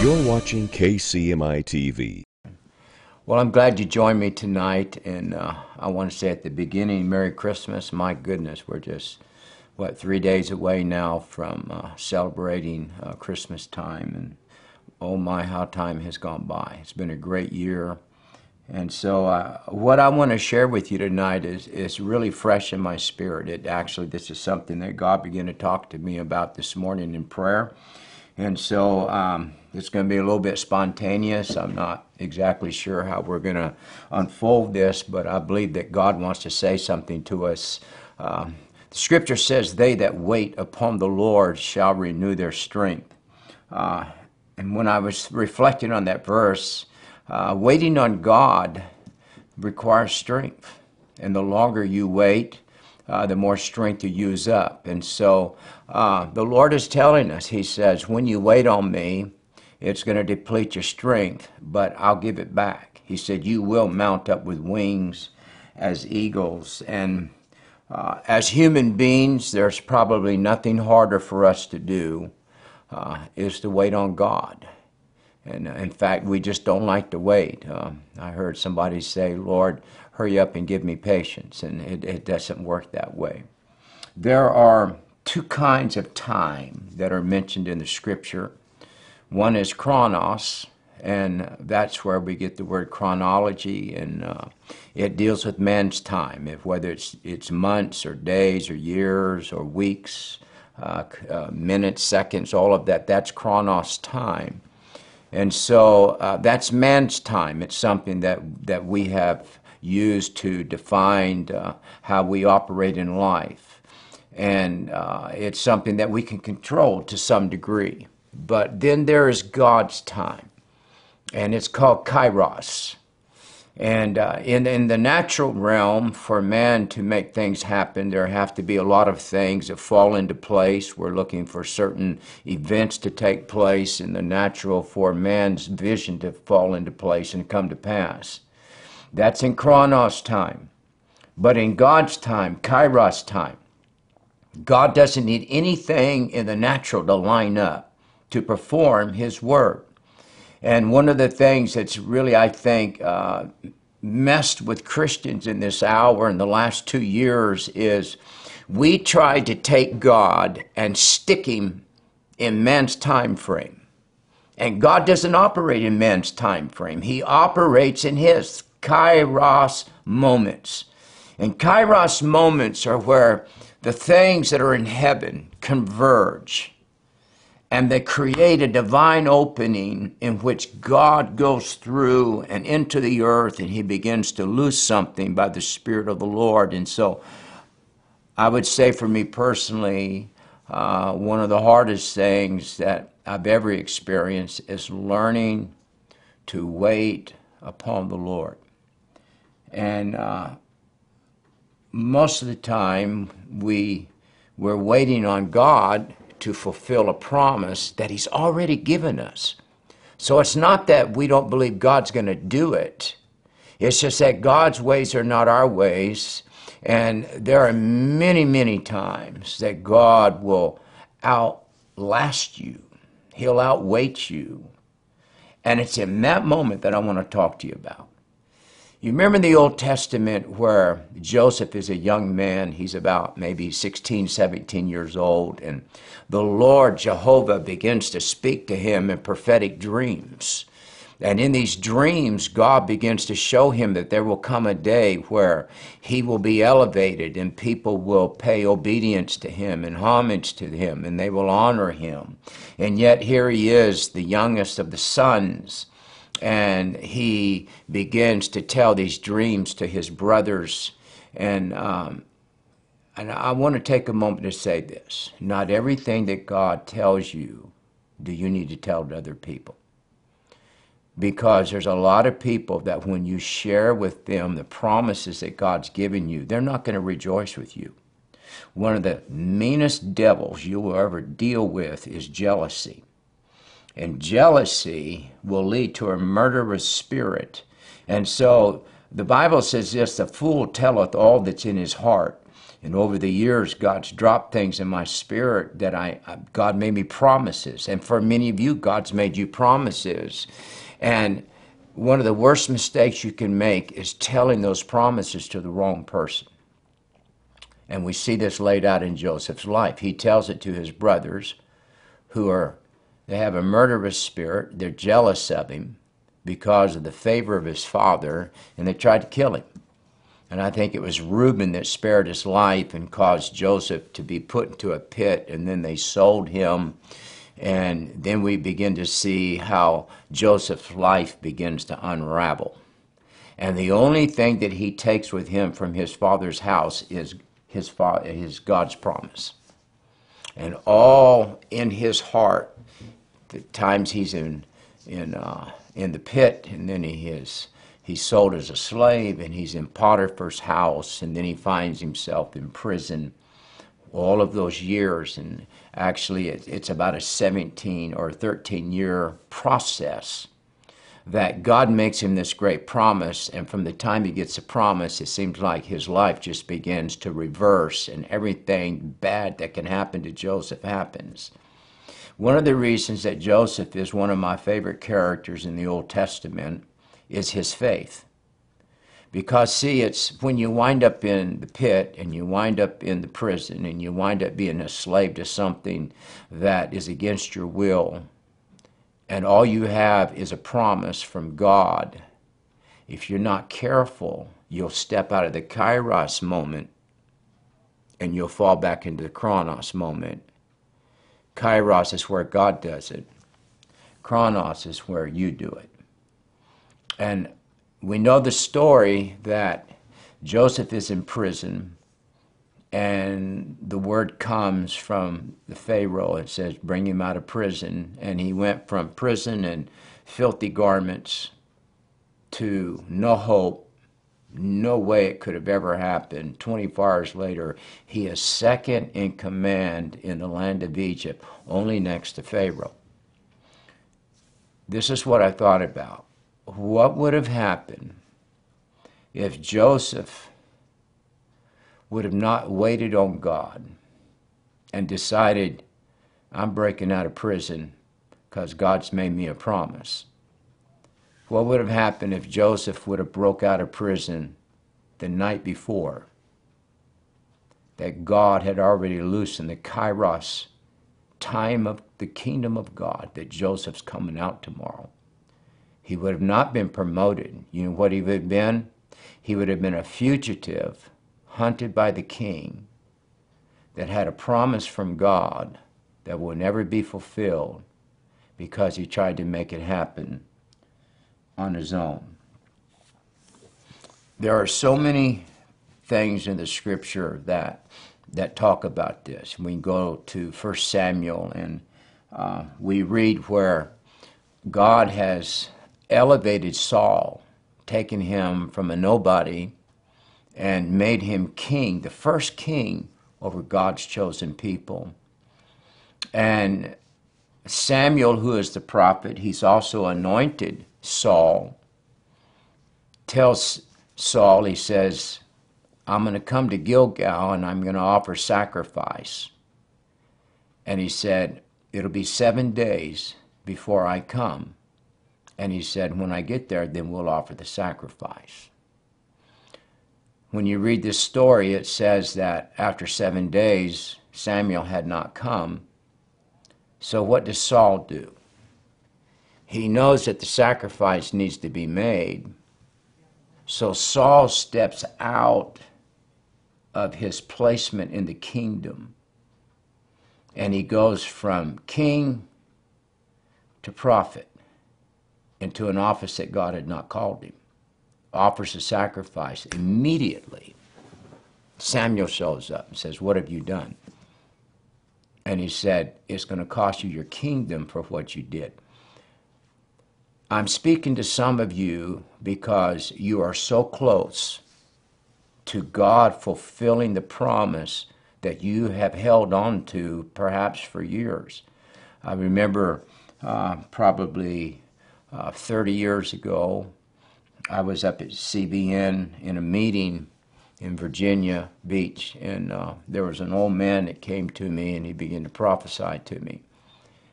You're watching KCMI TV. Well, I'm glad you joined me tonight, and uh, I want to say at the beginning, Merry Christmas. My goodness, we're just, what, three days away now from uh, celebrating uh, Christmas time, and oh my, how time has gone by. It's been a great year. And so, uh, what I want to share with you tonight is, is really fresh in my spirit. It actually, this is something that God began to talk to me about this morning in prayer. And so um, it's going to be a little bit spontaneous. I'm not exactly sure how we're going to unfold this, but I believe that God wants to say something to us. Um, the scripture says, They that wait upon the Lord shall renew their strength. Uh, and when I was reflecting on that verse, uh, waiting on God requires strength. And the longer you wait, uh, the more strength you use up. And so uh, the Lord is telling us, He says, when you wait on me, it's going to deplete your strength, but I'll give it back. He said, You will mount up with wings as eagles. And uh, as human beings, there's probably nothing harder for us to do uh, is to wait on God. And uh, in fact, we just don't like to wait. Um, I heard somebody say, Lord, hurry up and give me patience. And it, it doesn't work that way. There are two kinds of time that are mentioned in the scripture. One is chronos, and that's where we get the word chronology, and uh, it deals with man's time, if whether it's it's months or days or years or weeks, uh, uh, minutes, seconds, all of that. That's chronos time, and so uh, that's man's time. It's something that that we have used to define uh, how we operate in life. And uh, it's something that we can control to some degree. But then there is God's time, and it's called kairos. And uh, in, in the natural realm, for man to make things happen, there have to be a lot of things that fall into place. We're looking for certain events to take place in the natural for man's vision to fall into place and come to pass. That's in Chronos time. But in God's time, Kairos time, God doesn't need anything in the natural to line up to perform His word. And one of the things that's really, I think, uh, messed with Christians in this hour in the last two years is we tried to take God and stick Him in man's time frame. And God doesn't operate in man's time frame. He operates in his kairos moments. And kairos moments are where the things that are in heaven converge and they create a divine opening in which God goes through and into the earth and he begins to loose something by the Spirit of the Lord. And so I would say for me personally, uh, one of the hardest things that I've ever experienced is learning to wait upon the Lord. And uh, most of the time, we, we're waiting on God to fulfill a promise that He's already given us. So it's not that we don't believe God's going to do it. It's just that God's ways are not our ways. And there are many, many times that God will outlast you, He'll outwait you. And it's in that moment that I want to talk to you about. You remember in the Old Testament where Joseph is a young man, he's about maybe 16, 17 years old, and the Lord Jehovah begins to speak to him in prophetic dreams. And in these dreams, God begins to show him that there will come a day where he will be elevated and people will pay obedience to him and homage to him and they will honor him. And yet, here he is, the youngest of the sons and he begins to tell these dreams to his brothers. And, um, and I want to take a moment to say this. Not everything that God tells you do you need to tell to other people. Because there's a lot of people that when you share with them the promises that God's given you, they're not going to rejoice with you. One of the meanest devils you will ever deal with is jealousy. And jealousy will lead to a murderous spirit. And so the Bible says this the fool telleth all that's in his heart. And over the years, God's dropped things in my spirit that I, uh, God made me promises. And for many of you, God's made you promises. And one of the worst mistakes you can make is telling those promises to the wrong person. And we see this laid out in Joseph's life. He tells it to his brothers who are, they have a murderous spirit. They're jealous of him because of the favor of his father, and they tried to kill him. And I think it was Reuben that spared his life and caused Joseph to be put into a pit, and then they sold him. And then we begin to see how Joseph's life begins to unravel. And the only thing that he takes with him from his father's house is his, father, his God's promise. And all in his heart, the times he's in, in, uh, in the pit, and then he is he's sold as a slave and he's in Potiphar's house and then he finds himself in prison all of those years and actually it's about a 17 or 13 year process that God makes him this great promise and from the time he gets the promise it seems like his life just begins to reverse and everything bad that can happen to Joseph happens. One of the reasons that Joseph is one of my favorite characters in the Old Testament is his faith. Because, see, it's when you wind up in the pit and you wind up in the prison and you wind up being a slave to something that is against your will, and all you have is a promise from God. If you're not careful, you'll step out of the kairos moment and you'll fall back into the chronos moment. Kairos is where God does it, chronos is where you do it. And we know the story that Joseph is in prison and the word comes from the Pharaoh. It says, bring him out of prison. And he went from prison and filthy garments to no hope, no way it could have ever happened. 24 hours later, he is second in command in the land of Egypt, only next to Pharaoh. This is what I thought about what would have happened if Joseph would have not waited on God and decided, I'm breaking out of prison because God's made me a promise? What would have happened if Joseph would have broke out of prison the night before? That God had already loosened the kairos time of the kingdom of God, that Joseph's coming out tomorrow he would have not been promoted. You know what he would have been? He would have been a fugitive, hunted by the king, that had a promise from God that will never be fulfilled because he tried to make it happen on his own. There are so many things in the scripture that that talk about this. We go to 1 Samuel and uh, we read where God has elevated Saul, taken him from a nobody and made him king, the first king over God's chosen people. And Samuel, who is the prophet, he's also anointed Saul, tells Saul, he says, I'm going to come to Gilgal and I'm going to offer sacrifice. And he said, It'll be seven days before I come. And he said, When I get there, then we'll offer the sacrifice. When you read this story, it says that after seven days, Samuel had not come. So, what does Saul do? He knows that the sacrifice needs to be made. So, Saul steps out of his placement in the kingdom and he goes from king to prophet into an office that God had not called him. Offers a sacrifice. Immediately, Samuel shows up and says, What have you done? And he said, It's going to cost you your kingdom for what you did. I'm speaking to some of you because you are so close to God fulfilling the promise that you have held on to perhaps for years. I remember uh, probably uh, 30 years ago, I was up at CBN in a meeting in Virginia Beach, and uh, there was an old man that came to me and he began to prophesy to me.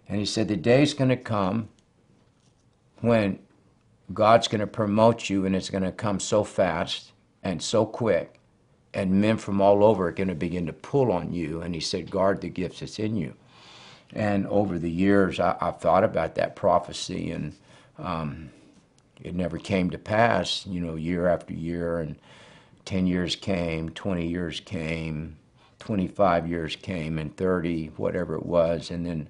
And he said, The day's going to come when God's going to promote you, and it's going to come so fast and so quick, and men from all over are going to begin to pull on you. And he said, Guard the gifts that's in you. And over the years, I, have thought about that prophecy, and um, it never came to pass, you know, year after year. And 10 years came, 20 years came, 25 years came, and 30, whatever it was. And then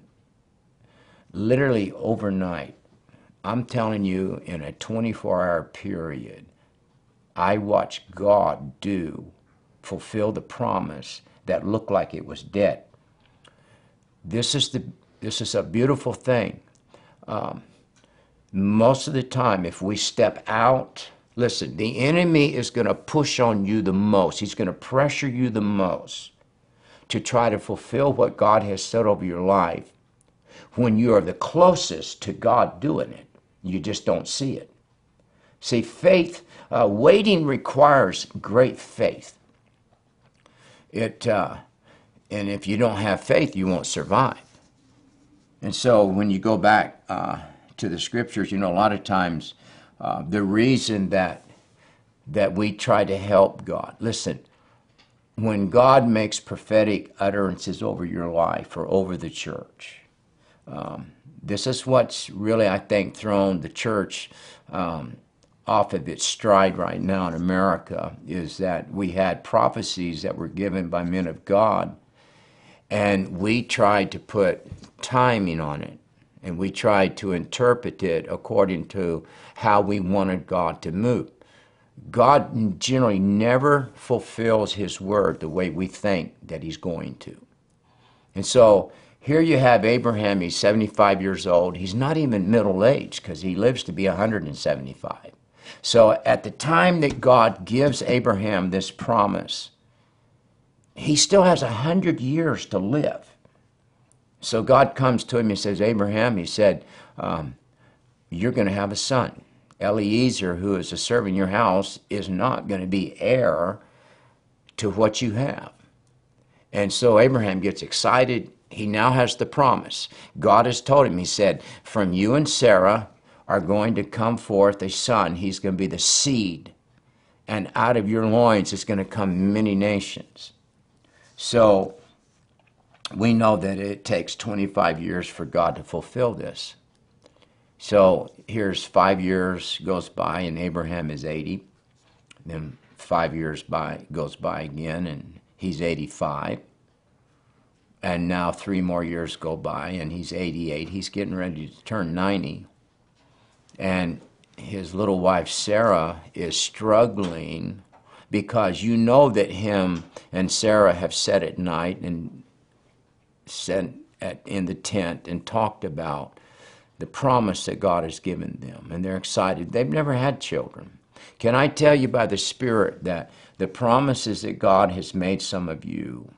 literally overnight, I'm telling you, in a 24 hour period, I watched God do, fulfill the promise that looked like it was dead. This is, the, this is a beautiful thing. Um, most of the time, if we step out, listen, the enemy is going to push on you the most. He's going to pressure you the most to try to fulfill what God has said over your life when you are the closest to God doing it. You just don't see it. See, faith, uh, waiting requires great faith. It, uh, and if you don't have faith, you won't survive. And so when you go back uh, to the scriptures, you know, a lot of times uh, the reason that that we try to help God. Listen, when God makes prophetic utterances over your life or over the church, um, this is what's really, I think, thrown the church um, off of its stride right now in America is that we had prophecies that were given by men of God and we tried to put timing on it, and we tried to interpret it according to how we wanted God to move. God generally never fulfills His word the way we think that He's going to. And so here you have Abraham, he's 75 years old. He's not even middle aged because he lives to be 175. So at the time that God gives Abraham this promise, he still has a hundred years to live. So God comes to him and says, Abraham, he said, um, you're going to have a son. Eliezer, who is a servant in your house, is not going to be heir to what you have. And so Abraham gets excited. He now has the promise. God has told him, He said, From you and Sarah are going to come forth a son. He's going to be the seed. And out of your loins is going to come many nations. So we know that it takes 25 years for God to fulfill this. So here's five years goes by and Abraham is 80. Then five years by goes by again and he's 85. And now three more years go by and he's 88. He's getting ready to turn 90. And his little wife Sarah is struggling because you know that him and Sarah have sat at night and sat at, in the tent and talked about the promise that God has given them, and they're excited. They've never had children. Can I tell you by the Spirit that the promises that God has made some of you,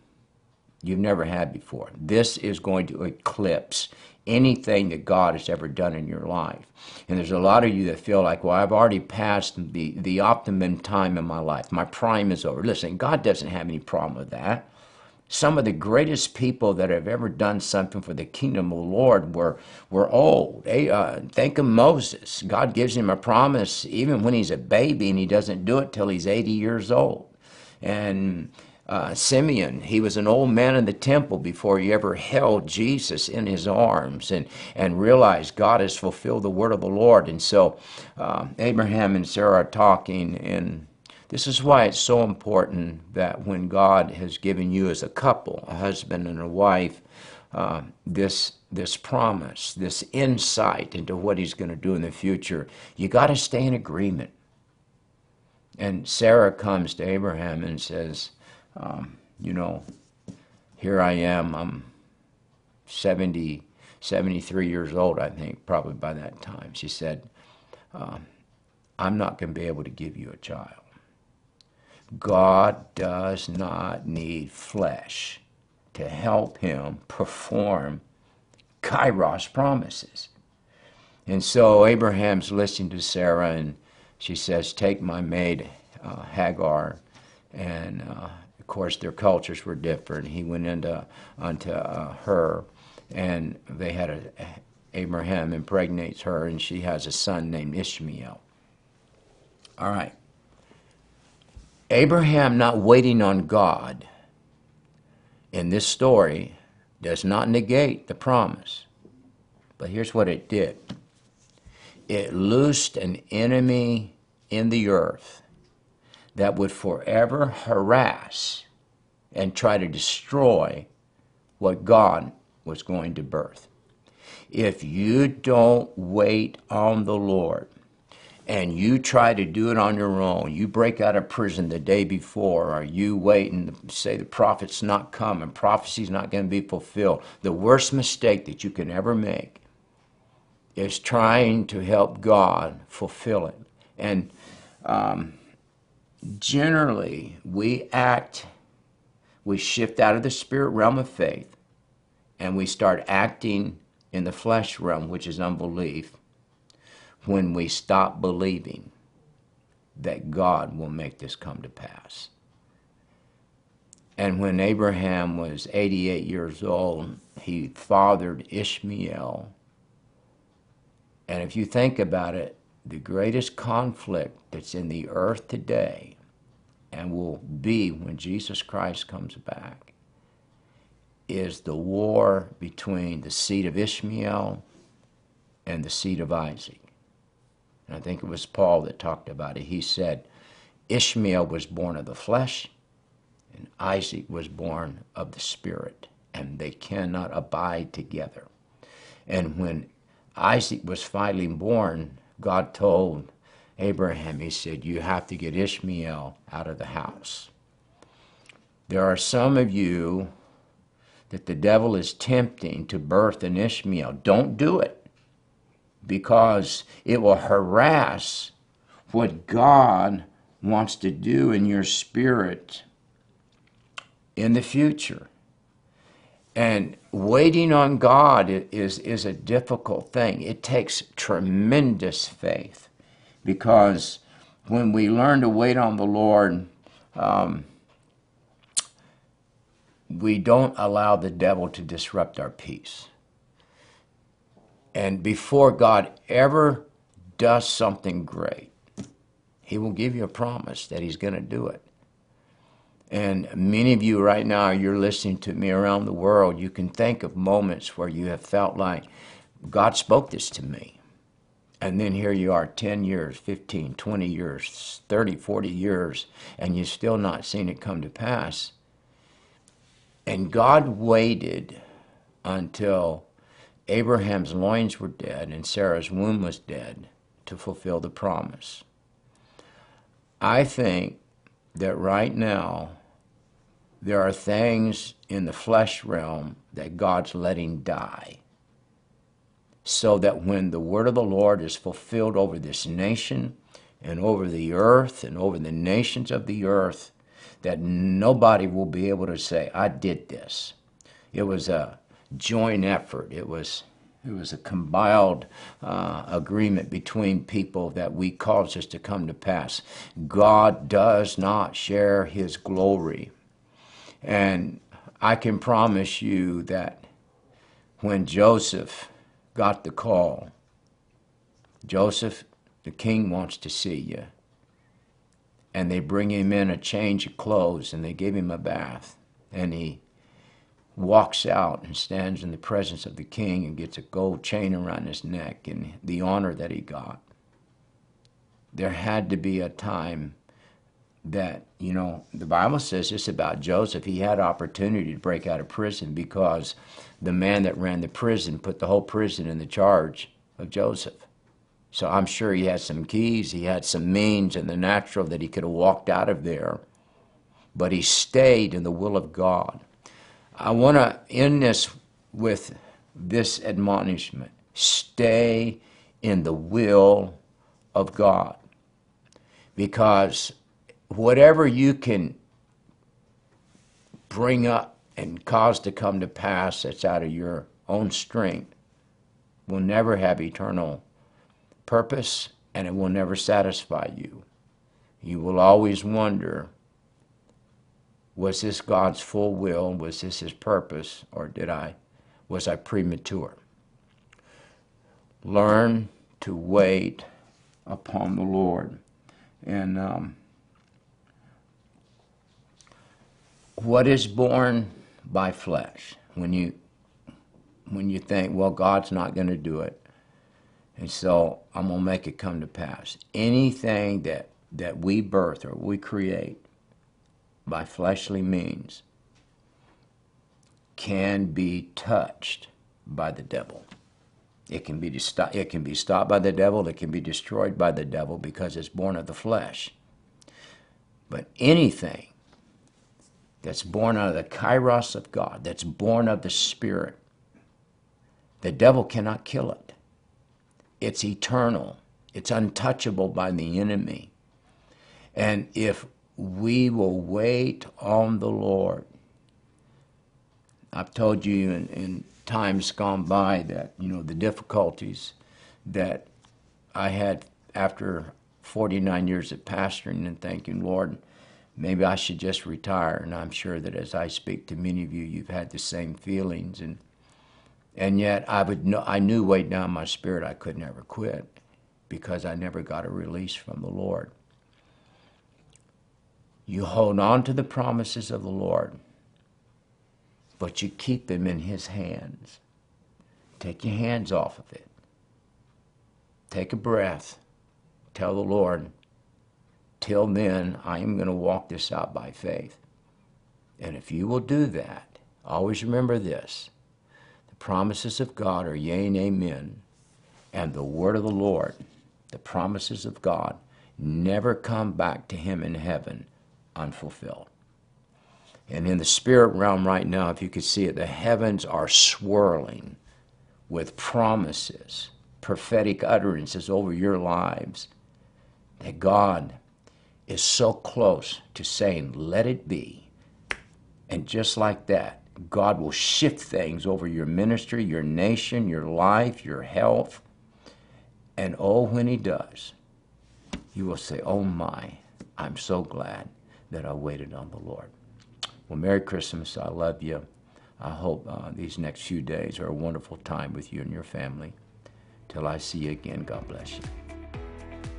you've never had before? This is going to eclipse anything that God has ever done in your life. And there's a lot of you that feel like, well, I've already passed the, the optimum time in my life. My prime is over. Listen, God doesn't have any problem with that. Some of the greatest people that have ever done something for the kingdom of the Lord were, were old. They, uh, think of Moses. God gives him a promise even when he's a baby, and he doesn't do it till he's 80 years old. And uh, Simeon, he was an old man in the temple before he ever held Jesus in his arms and, and realized God has fulfilled the word of the Lord. And so uh, Abraham and Sarah are talking, and this is why it's so important that when God has given you as a couple, a husband and a wife, uh, this this promise, this insight into what He's going to do in the future, you got to stay in agreement. And Sarah comes to Abraham and says, um, you know, here I am. I'm 70, 73 years old, I think, probably by that time. She said, um, I'm not going to be able to give you a child. God does not need flesh to help him perform Kairos promises. And so Abraham's listening to Sarah, and she says, Take my maid uh, Hagar. And uh, course, their cultures were different. He went into onto uh, her, and they had a, Abraham impregnates her, and she has a son named Ishmael. All right. Abraham not waiting on God in this story does not negate the promise. But here's what it did it loosed an enemy in the earth that would forever harass and try to destroy what God was going to birth. If you don't wait on the Lord, and you try to do it on your own, you break out of prison the day before, or you wait and say the prophet's not coming, prophecy's not going to be fulfilled, the worst mistake that you can ever make is trying to help God fulfill it. And um, generally, we act, we shift out of the spirit realm of faith, and we start acting in the flesh realm, which is unbelief when we stop believing that God will make this come to pass. And when Abraham was 88 years old, he fathered Ishmael. And if you think about it, the greatest conflict that's in the earth today and will be when Jesus Christ comes back is the war between the seed of Ishmael and the seed of Isaac. And I think it was Paul that talked about it. He said, Ishmael was born of the flesh, and Isaac was born of the spirit, and they cannot abide together. And when Isaac was finally born, God told Abraham, He said, You have to get Ishmael out of the house. There are some of you that the devil is tempting to birth an Ishmael. Don't do it because it will harass what God wants to do in your spirit in the future. And waiting on God is, is a difficult thing. It takes tremendous faith because when we learn to wait on the Lord, um, we don't allow the devil to disrupt our peace. And before God ever does something great, He will give you a promise that He's going to do it. And many of you right now, you're listening to me around the world. You can think of moments where you have felt like God spoke this to me. And then here you are 10 years, 15, 20 years, 30, 40 years, and you've still not seen it come to pass. And God waited until Abraham's loins were dead and Sarah's womb was dead to fulfill the promise. I think that right now there are things in the flesh realm that God's letting die so that when the word of the Lord is fulfilled over this nation and over the earth and over the nations of the earth, that nobody will be able to say, I did this. It was a joint effort. It was it was a compiled uh, agreement between people that we caused this to come to pass. God does not share His glory, and I can promise you that when Joseph got the call, Joseph, the king wants to see you. And they bring him in a change of clothes and they give him a bath. And he walks out and stands in the presence of the king and gets a gold chain around his neck and the honor that he got. There had to be a time that, you know, the Bible says this about Joseph. He had opportunity to break out of prison because the man that ran the prison put the whole prison in the charge of Joseph. So I'm sure he had some keys, he had some means in the natural that he could have walked out of there. But he stayed in the will of God. I want to end this with this admonishment stay in the will of God. Because whatever you can bring up and cause to come to pass that's out of your own strength will never have eternal purpose and it will never satisfy you. You will always wonder was this God's full will? Was this his purpose? Or did I was I premature? Learn to wait upon the Lord. And um, what is born by flesh? When you when you think, well, God's not going to do it, and so I'm going to make it come to pass. Anything that that we birth or we create by fleshly means can be touched by the devil. It can be it can be stopped by the devil. It can be destroyed by the devil because it's born of the flesh. But anything that's born out of the kairos of God, that's born of the Spirit, the devil cannot kill it. It's eternal. It's untouchable by the enemy. And if we will wait on the Lord, I've told you in, in times gone by that, you know, the difficulties that I had after 49 years of pastoring and thanking Lord, maybe I should just retire. And I'm sure that as I speak to many of you, you've had the same feelings. And and yet I would know, I knew way down my spirit I could never quit because I never got a release from the Lord. You hold on to the promises of the Lord but you keep them in His hands. Take your hands off of it. Take a breath. Tell the Lord, till then, I am going to walk this out by faith. And if you will do that, always remember this the promises of God are yea and amen, and the word of the Lord, the promises of God, never come back to Him in heaven unfulfilled. And in the spirit realm right now, if you could see it, the heavens are swirling with promises, prophetic utterances over your lives that God is so close to saying, let it be. And just like that, God will shift things over your ministry, your nation, your life, your health. And oh, when He does, you will say, Oh my, I'm so glad that I waited on the Lord. Well, Merry Christmas. I love you. I hope uh, these next few days are a wonderful time with you and your family. Till I see you again, God bless you.